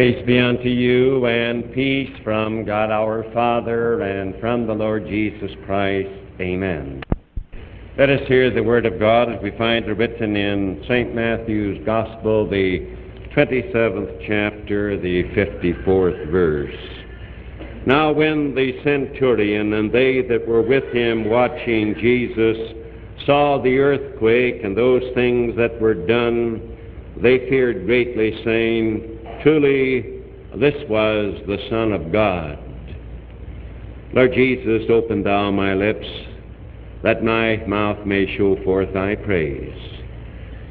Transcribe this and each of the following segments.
Grace be unto you and peace from God our Father and from the Lord Jesus Christ. Amen. Let us hear the word of God as we find it written in St. Matthew's Gospel, the 27th chapter, the 54th verse. Now when the centurion and they that were with him watching Jesus saw the earthquake and those things that were done, they feared greatly, saying, Truly, this was the Son of God. Lord Jesus, open thou my lips, that my mouth may show forth thy praise.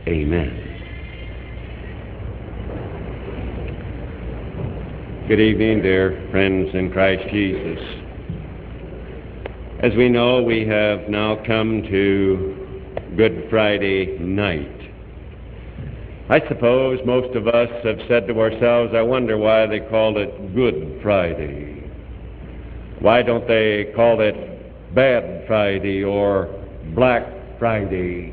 Amen. Good evening, dear friends in Christ Jesus. As we know, we have now come to Good Friday night. I suppose most of us have said to ourselves, I wonder why they called it Good Friday. Why don't they call it Bad Friday or Black Friday?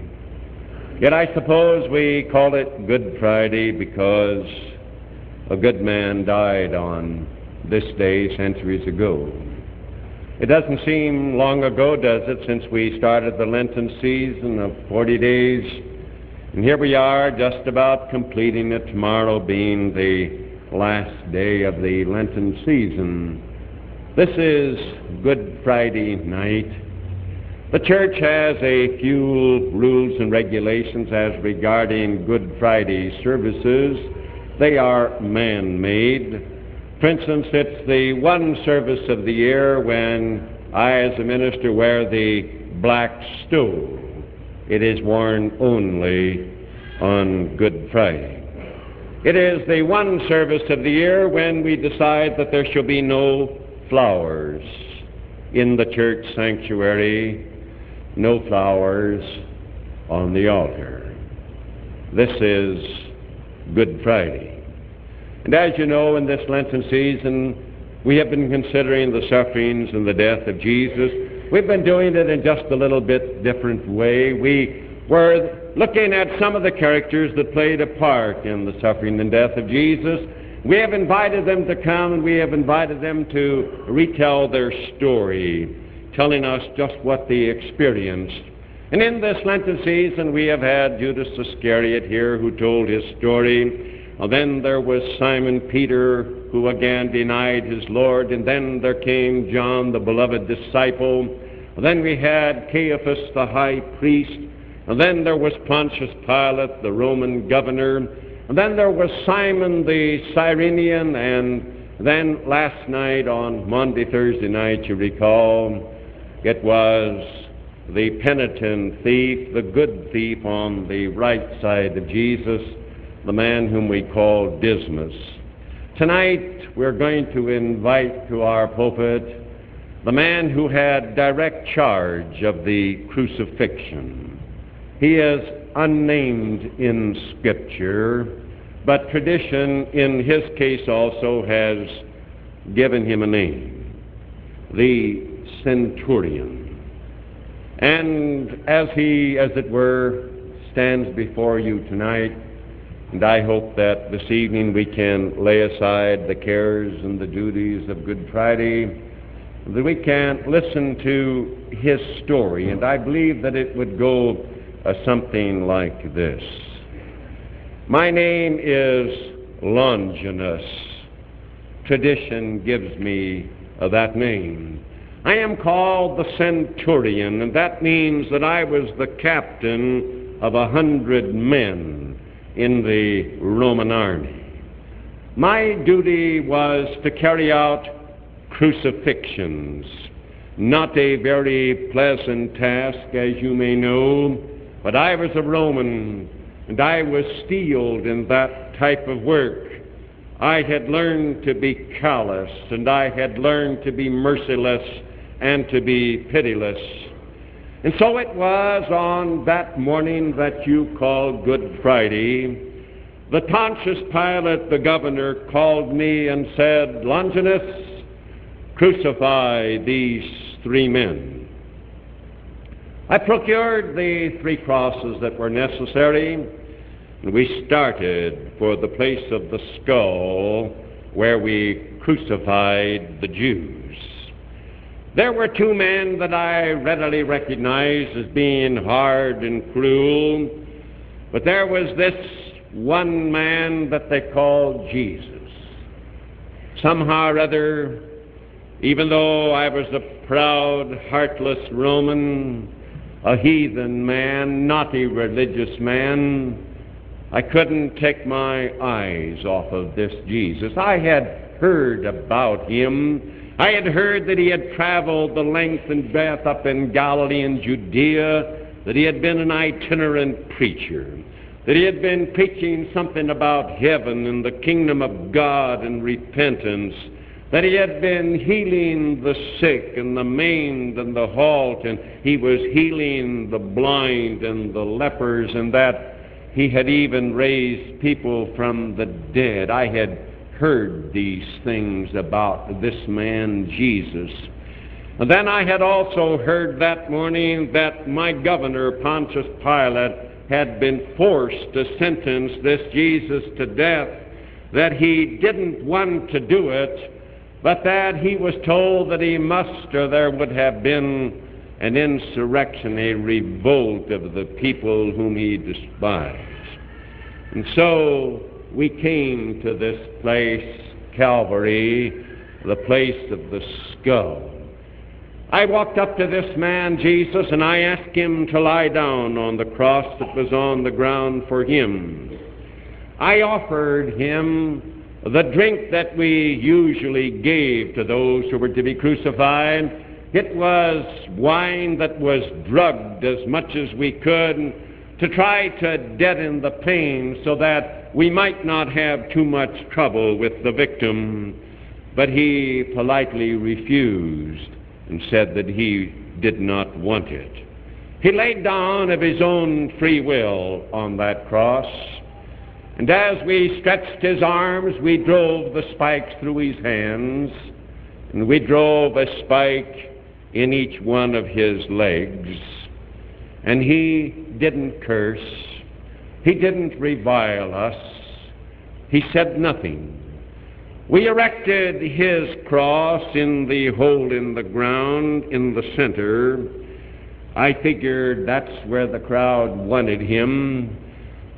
Yet I suppose we call it Good Friday because a good man died on this day centuries ago. It doesn't seem long ago, does it, since we started the Lenten season of 40 days and here we are, just about completing it, tomorrow being the last day of the Lenten season. This is Good Friday night. The church has a few rules and regulations as regarding Good Friday services. They are man made. For instance, it's the one service of the year when I, as a minister, wear the black stole. It is worn only on Good Friday. It is the one service of the year when we decide that there shall be no flowers in the church sanctuary, no flowers on the altar. This is Good Friday. And as you know, in this Lenten season, we have been considering the sufferings and the death of Jesus. We've been doing it in just a little bit different way. We were looking at some of the characters that played a part in the suffering and death of Jesus. We have invited them to come and we have invited them to retell their story, telling us just what they experienced. And in this Lenten season, we have had Judas Iscariot here who told his story. Well, then there was Simon Peter who again denied his Lord. And then there came John, the beloved disciple. Then we had Caiaphas, the high priest. And then there was Pontius Pilate, the Roman governor. And then there was Simon the Cyrenian. And then last night, on Monday, Thursday night, you recall, it was the penitent thief, the good thief on the right side of Jesus, the man whom we call Dismas. Tonight, we're going to invite to our pulpit the man who had direct charge of the crucifixion. He is unnamed in Scripture, but tradition in his case also has given him a name the centurion. And as he, as it were, stands before you tonight, and I hope that this evening we can lay aside the cares and the duties of Good Friday, that we can listen to his story, and I believe that it would go uh, something like this My name is Longinus. Tradition gives me uh, that name. I am called the centurion, and that means that I was the captain of a hundred men in the Roman army. My duty was to carry out crucifixions. Not a very pleasant task, as you may know. But I was a Roman, and I was steeled in that type of work. I had learned to be callous, and I had learned to be merciless and to be pitiless. And so it was on that morning that you call Good Friday. The Pontius Pilate, the governor, called me and said, Longinus, crucify these three men. I procured the three crosses that were necessary, and we started for the place of the skull where we crucified the Jews. There were two men that I readily recognized as being hard and cruel, but there was this one man that they called Jesus. Somehow or other, even though I was a proud, heartless Roman, a heathen man, a religious man, I couldn't take my eyes off of this Jesus. I had heard about him. I had heard that he had traveled the length and breadth up in Galilee and Judea, that he had been an itinerant preacher that he had been preaching something about heaven and the kingdom of God and repentance, that he had been healing the sick and the maimed and the halt, and he was healing the blind and the lepers, and that he had even raised people from the dead. I had heard these things about this man Jesus. And then I had also heard that morning that my governor, Pontius Pilate, had been forced to sentence this Jesus to death, that he didn't want to do it, but that he was told that he must, or there would have been an insurrection, a revolt of the people whom he despised. And so we came to this place, Calvary, the place of the skull. I walked up to this man, Jesus, and I asked him to lie down on the cross that was on the ground for him. I offered him the drink that we usually gave to those who were to be crucified. It was wine that was drugged as much as we could to try to deaden the pain so that we might not have too much trouble with the victim. But he politely refused and said that he did not want it. He laid down of his own free will on that cross, and as we stretched his arms, we drove the spikes through his hands, and we drove a spike in each one of his legs. And he didn't curse, he didn't revile us, he said nothing. We erected his cross in the hole in the ground in the center. I figured that's where the crowd wanted him.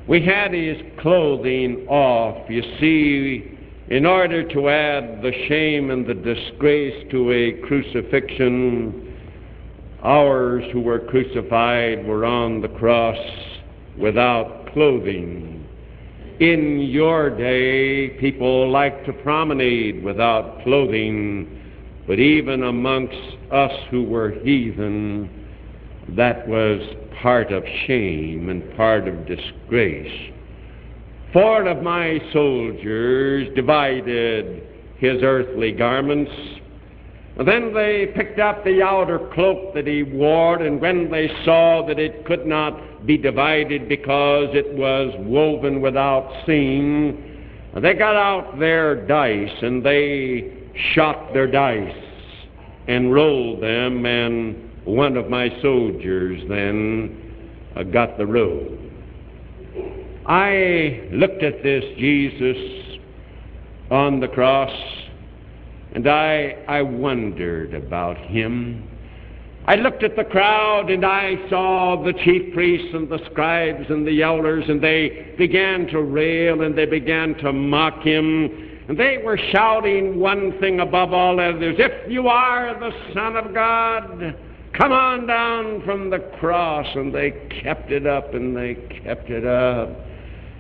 We had his clothing off, you see, in order to add the shame and the disgrace to a crucifixion. Ours who were crucified were on the cross without clothing. In your day, people like to promenade without clothing, but even amongst us who were heathen, that was part of shame and part of disgrace. Four of my soldiers divided his earthly garments then they picked up the outer cloak that he wore, and when they saw that it could not be divided because it was woven without seam, they got out their dice and they shot their dice and rolled them, and one of my soldiers then uh, got the roll. I looked at this Jesus on the cross and I, I wondered about him. I looked at the crowd and I saw the chief priests and the scribes and the elders, and they began to rail and they began to mock him. And they were shouting one thing above all others If you are the Son of God, come on down from the cross. And they kept it up and they kept it up.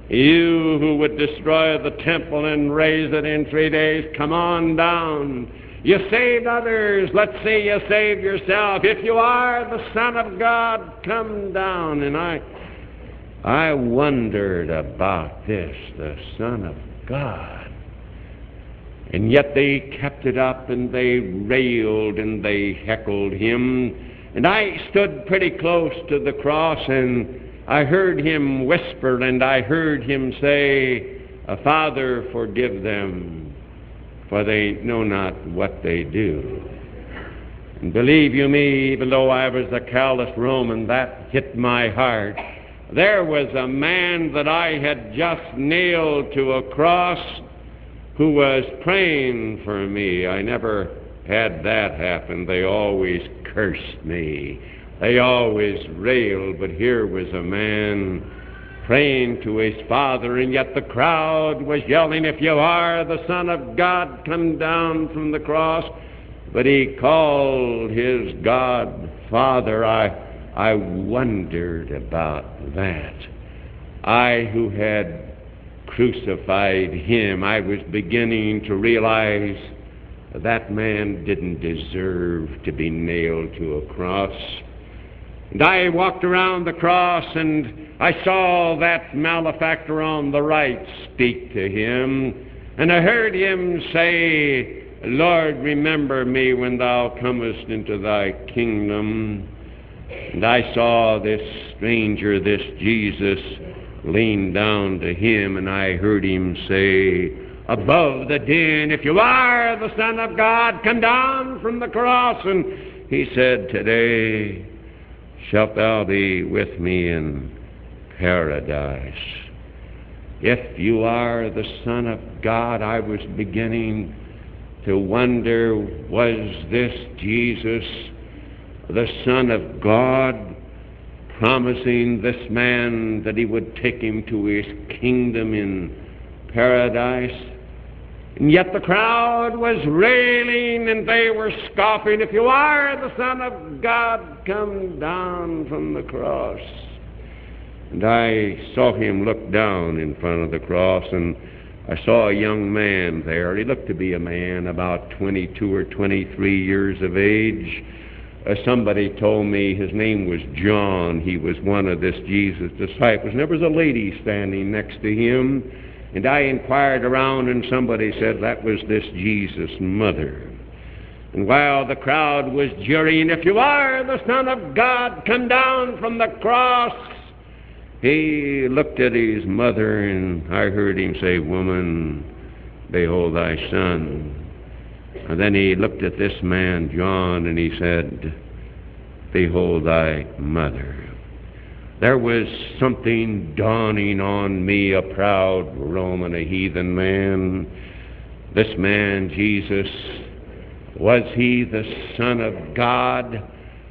You who would destroy the temple and raise it in three days, come on down. You saved others. Let's see you save yourself. If you are the Son of God, come down. And I, I wondered about this, the Son of God. And yet they kept it up and they railed and they heckled him. And I stood pretty close to the cross and I heard him whisper and I heard him say, Father, forgive them, for they know not what they do. And believe you me, even though I was a callous Roman, that hit my heart. There was a man that I had just nailed to a cross who was praying for me. I never had that happen. They always cursed me. They always railed, but here was a man praying to his Father, and yet the crowd was yelling, If you are the Son of God, come down from the cross. But he called his God Father. I, I wondered about that. I, who had crucified him, I was beginning to realize that man didn't deserve to be nailed to a cross. And I walked around the cross and I saw that malefactor on the right speak to him. And I heard him say, Lord, remember me when thou comest into thy kingdom. And I saw this stranger, this Jesus, lean down to him, and I heard him say, Above the din, if you are the Son of God, come down from the cross. And he said, Today shalt thou be with me in paradise. If you are the Son of God, I was beginning to wonder, was this Jesus, the Son of God, promising this man that he would take him to his kingdom in paradise? And yet the crowd was railing and they were scoffing, If you are the Son of God, come down from the cross. And I saw him look down in front of the cross, and I saw a young man there. He looked to be a man about 22 or 23 years of age. Uh, somebody told me his name was John. He was one of this Jesus' disciples. And there was a lady standing next to him. And I inquired around, and somebody said that was this Jesus' mother. And while the crowd was jeering, If you are the Son of God, come down from the cross, he looked at his mother, and I heard him say, Woman, behold thy son. And then he looked at this man, John, and he said, Behold thy mother. There was something dawning on me, a proud Roman, a heathen man. This man, Jesus, was he the Son of God?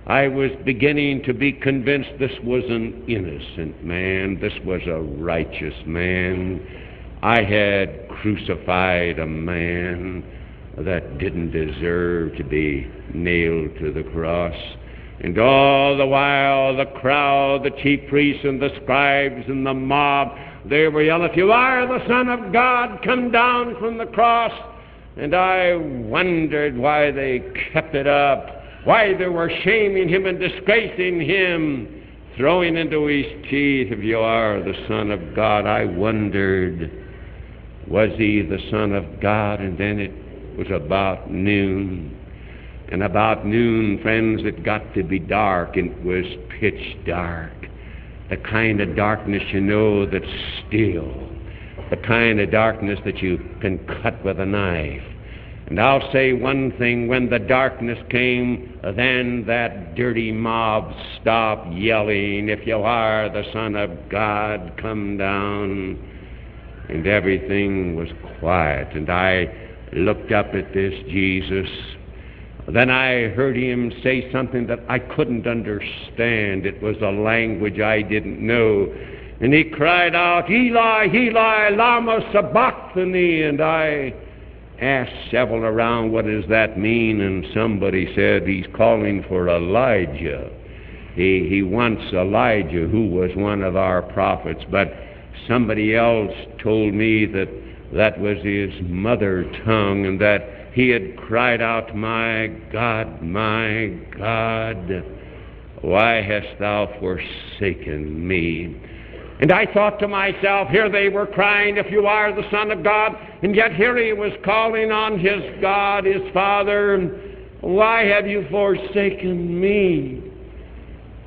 I was beginning to be convinced this was an innocent man, this was a righteous man. I had crucified a man that didn't deserve to be nailed to the cross. And all the while, the crowd, the chief priests and the scribes and the mob, they were yelling, If you are the Son of God, come down from the cross. And I wondered why they kept it up, why they were shaming him and disgracing him, throwing into his teeth, If you are the Son of God. I wondered, was he the Son of God? And then it was about noon. And about noon, friends, it got to be dark, and it was pitch dark. The kind of darkness you know that's still. The kind of darkness that you can cut with a knife. And I'll say one thing when the darkness came, then that dirty mob stopped yelling, If you are the Son of God, come down. And everything was quiet. And I looked up at this Jesus then I heard him say something that I couldn't understand. It was a language I didn't know. And he cried out, Eli, Eli, lama sabachthani. And I asked several around, what does that mean? And somebody said, he's calling for Elijah. He, he wants Elijah, who was one of our prophets. But somebody else told me that that was his mother tongue and that he had cried out, My God, my God, why hast thou forsaken me? And I thought to myself, here they were crying, If you are the Son of God, and yet here he was calling on his God, his Father, Why have you forsaken me?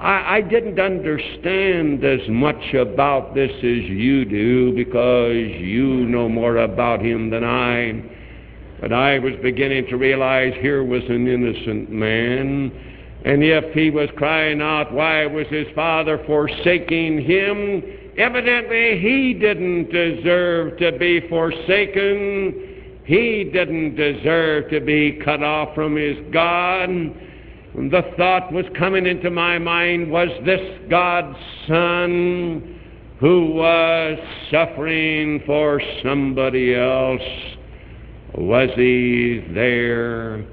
I, I didn't understand as much about this as you do because you know more about him than I. But I was beginning to realize here was an innocent man. And if he was crying out, why was his father forsaking him? Evidently, he didn't deserve to be forsaken. he didn't deserve to be cut off from his God. The thought was coming into my mind was this God's Son who was suffering for somebody else? Was he there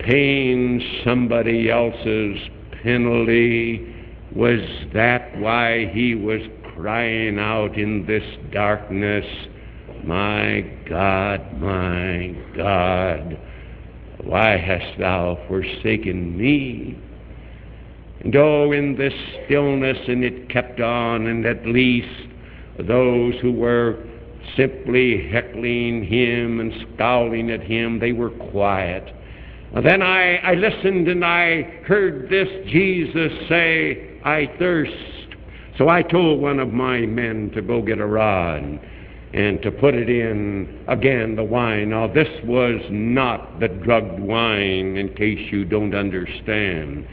paying somebody else's penalty? Was that why he was crying out in this darkness, My God, my God, why hast thou forsaken me? And oh, in this stillness, and it kept on, and at least those who were simply heckling him and scowling at him, they were quiet. Then I, I listened and I heard this Jesus say, I thirst. So I told one of my men to go get a rod and to put it in again the wine. Now, this was not the drugged wine, in case you don't understand.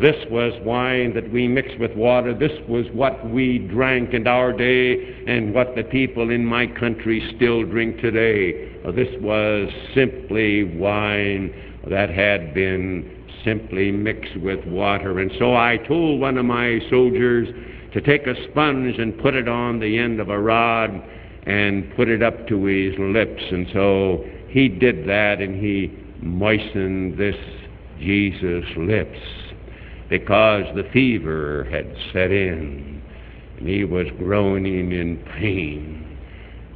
This was wine that we mixed with water. This was what we drank in our day and what the people in my country still drink today. This was simply wine that had been simply mixed with water. And so I told one of my soldiers to take a sponge and put it on the end of a rod and put it up to his lips. And so he did that and he moistened this Jesus' lips because the fever had set in and he was groaning in pain.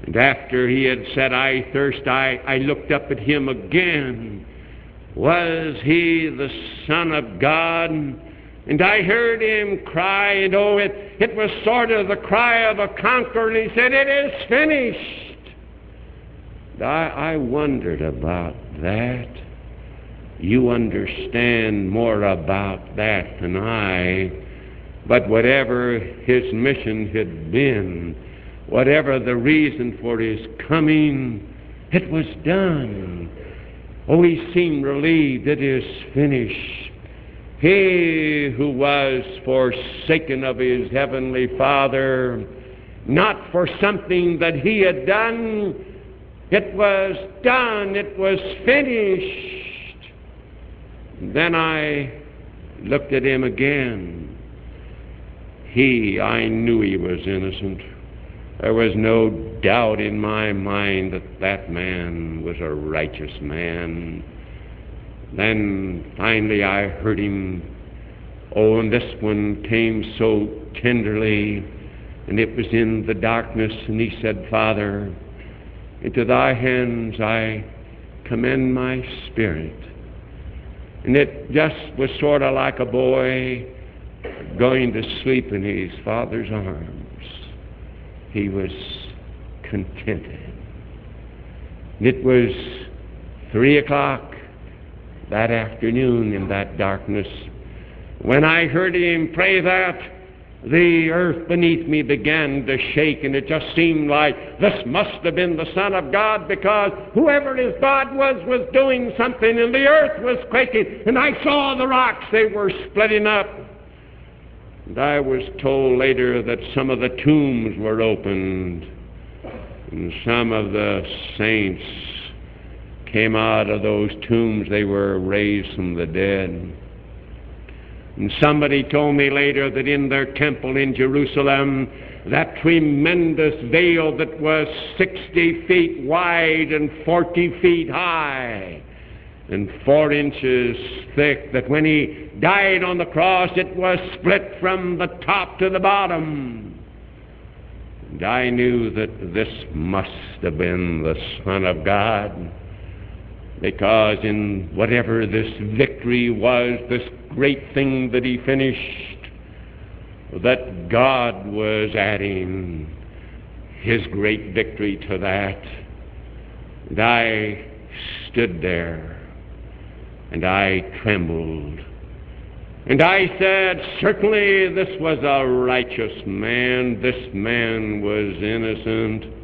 And after he had said, I thirst, I, I looked up at him again. Was he the Son of God? And I heard him cry, and oh, it, it was sort of the cry of a conqueror, and he said, It is finished. And I, I wondered about that. You understand more about that than I. But whatever his mission had been, whatever the reason for his coming, it was done. Oh, he seemed relieved. It is finished. He who was forsaken of his heavenly Father, not for something that he had done, it was done, it was finished. Then I looked at him again. He, I knew he was innocent. There was no doubt in my mind that that man was a righteous man. Then finally I heard him. Oh, and this one came so tenderly, and it was in the darkness, and he said, Father, into thy hands I commend my spirit. And it just was sort of like a boy going to sleep in his father's arms. He was contented. It was three o'clock that afternoon in that darkness when I heard him pray that the earth beneath me began to shake, and it just seemed like this must have been the Son of God because whoever his God was was doing something, and the earth was quaking, and I saw the rocks, they were splitting up. And I was told later that some of the tombs were opened, and some of the saints came out of those tombs, they were raised from the dead. And somebody told me later that in their temple in Jerusalem, that tremendous veil that was 60 feet wide and 40 feet high and four inches thick, that when he died on the cross, it was split from the top to the bottom. And I knew that this must have been the Son of God because in whatever this victory was, this great thing that he finished, that God was adding his great victory to that. And I stood there and I trembled. And I said, Certainly this was a righteous man. This man was innocent.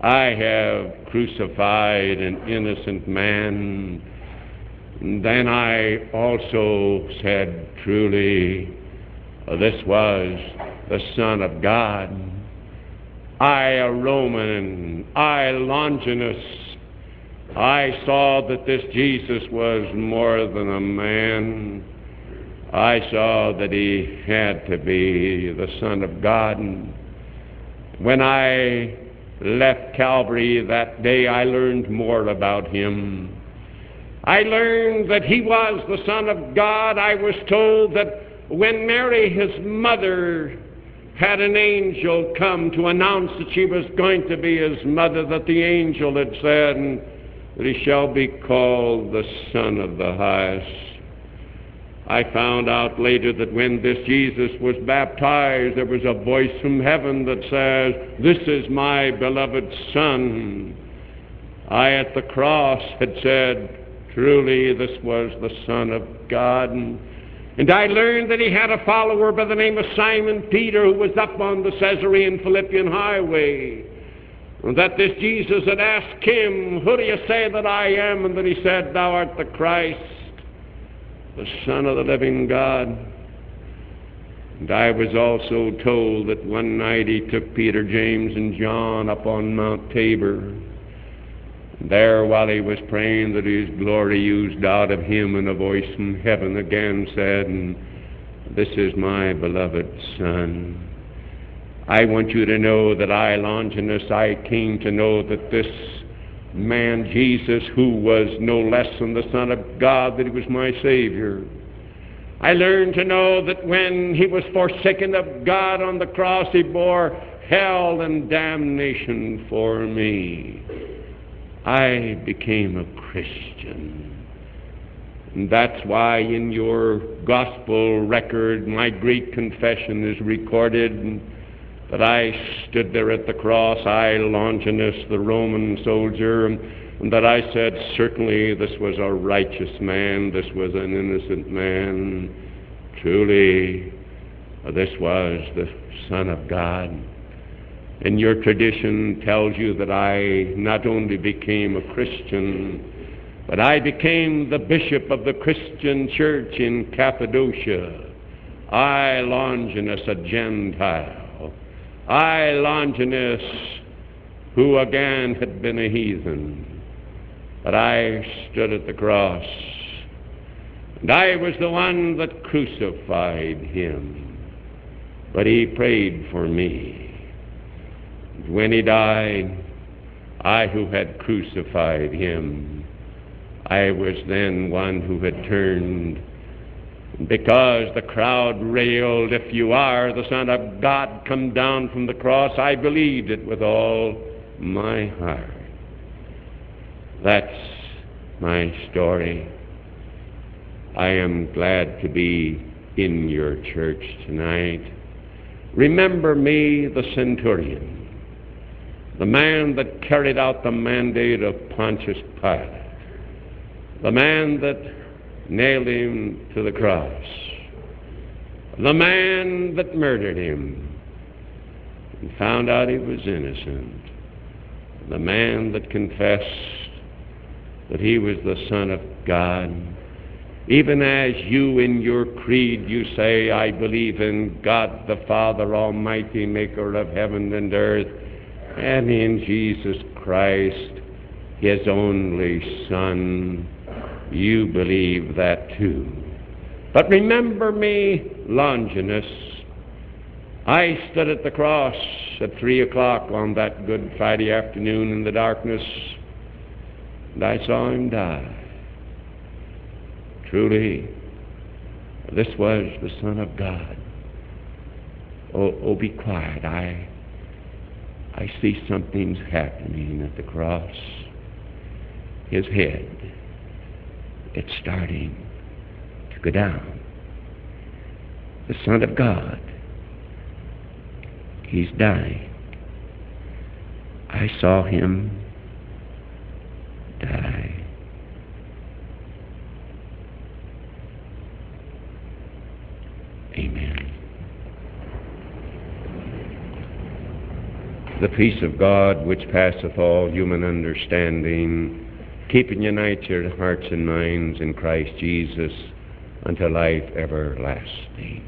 I have crucified an innocent man. And then I also said, truly, this was the Son of God. I, a Roman, I, Longinus, I saw that this Jesus was more than a man. I saw that he had to be the Son of God. When I left Calvary that day, I learned more about him. I learned that he was the Son of God. I was told that when Mary, his mother, had an angel come to announce that she was going to be his mother, that the angel had said that he shall be called the Son of the Highest. I found out later that when this Jesus was baptized, there was a voice from heaven that says, This is my beloved Son. I at the cross had said, Truly, this was the Son of God. And I learned that he had a follower by the name of Simon Peter who was up on the Caesarean Philippian highway. And that this Jesus had asked him, Who do you say that I am? And that he said, Thou art the Christ the Son of the living God. And I was also told that one night he took Peter, James, and John up on Mount Tabor. And there, while he was praying, that his glory used out of him, and a voice from heaven again said, This is my beloved Son. I want you to know that I, Longinus, I came to know that this man Jesus, who was no less than the Son of God, that he was my Savior. I learned to know that when he was forsaken of God on the cross, he bore hell and damnation for me. I became a Christian. And that's why in your gospel record, my great confession is recorded that I stood there at the cross, I, Longinus, the Roman soldier, and that I said, certainly this was a righteous man, this was an innocent man. Truly, this was the Son of God. And your tradition tells you that I not only became a Christian, but I became the bishop of the Christian church in Cappadocia. I, Longinus, a Gentile. I, Longinus, who again had been a heathen, but I stood at the cross, and I was the one that crucified him, but he prayed for me. And when he died, I who had crucified him, I was then one who had turned because the crowd railed, If you are the Son of God, come down from the cross, I believed it with all my heart. That's my story. I am glad to be in your church tonight. Remember me, the centurion, the man that carried out the mandate of Pontius Pilate, the man that nailed him to the cross. The man that murdered him and found out he was innocent. The man that confessed that he was the Son of God. Even as you in your creed you say, I believe in God the Father Almighty, maker of heaven and earth, and in Jesus Christ, his only Son, you believe that too. But remember me, Longinus. I stood at the cross at three o'clock on that Good Friday afternoon in the darkness, and I saw him die. Truly, this was the Son of God. Oh, oh be quiet. I, I see something's happening at the cross. His head it's starting to go down. The Son of God, He's dying. I saw Him die. Amen. The peace of God, which passeth all human understanding, keep and unite your hearts and minds in Christ Jesus unto life everlasting.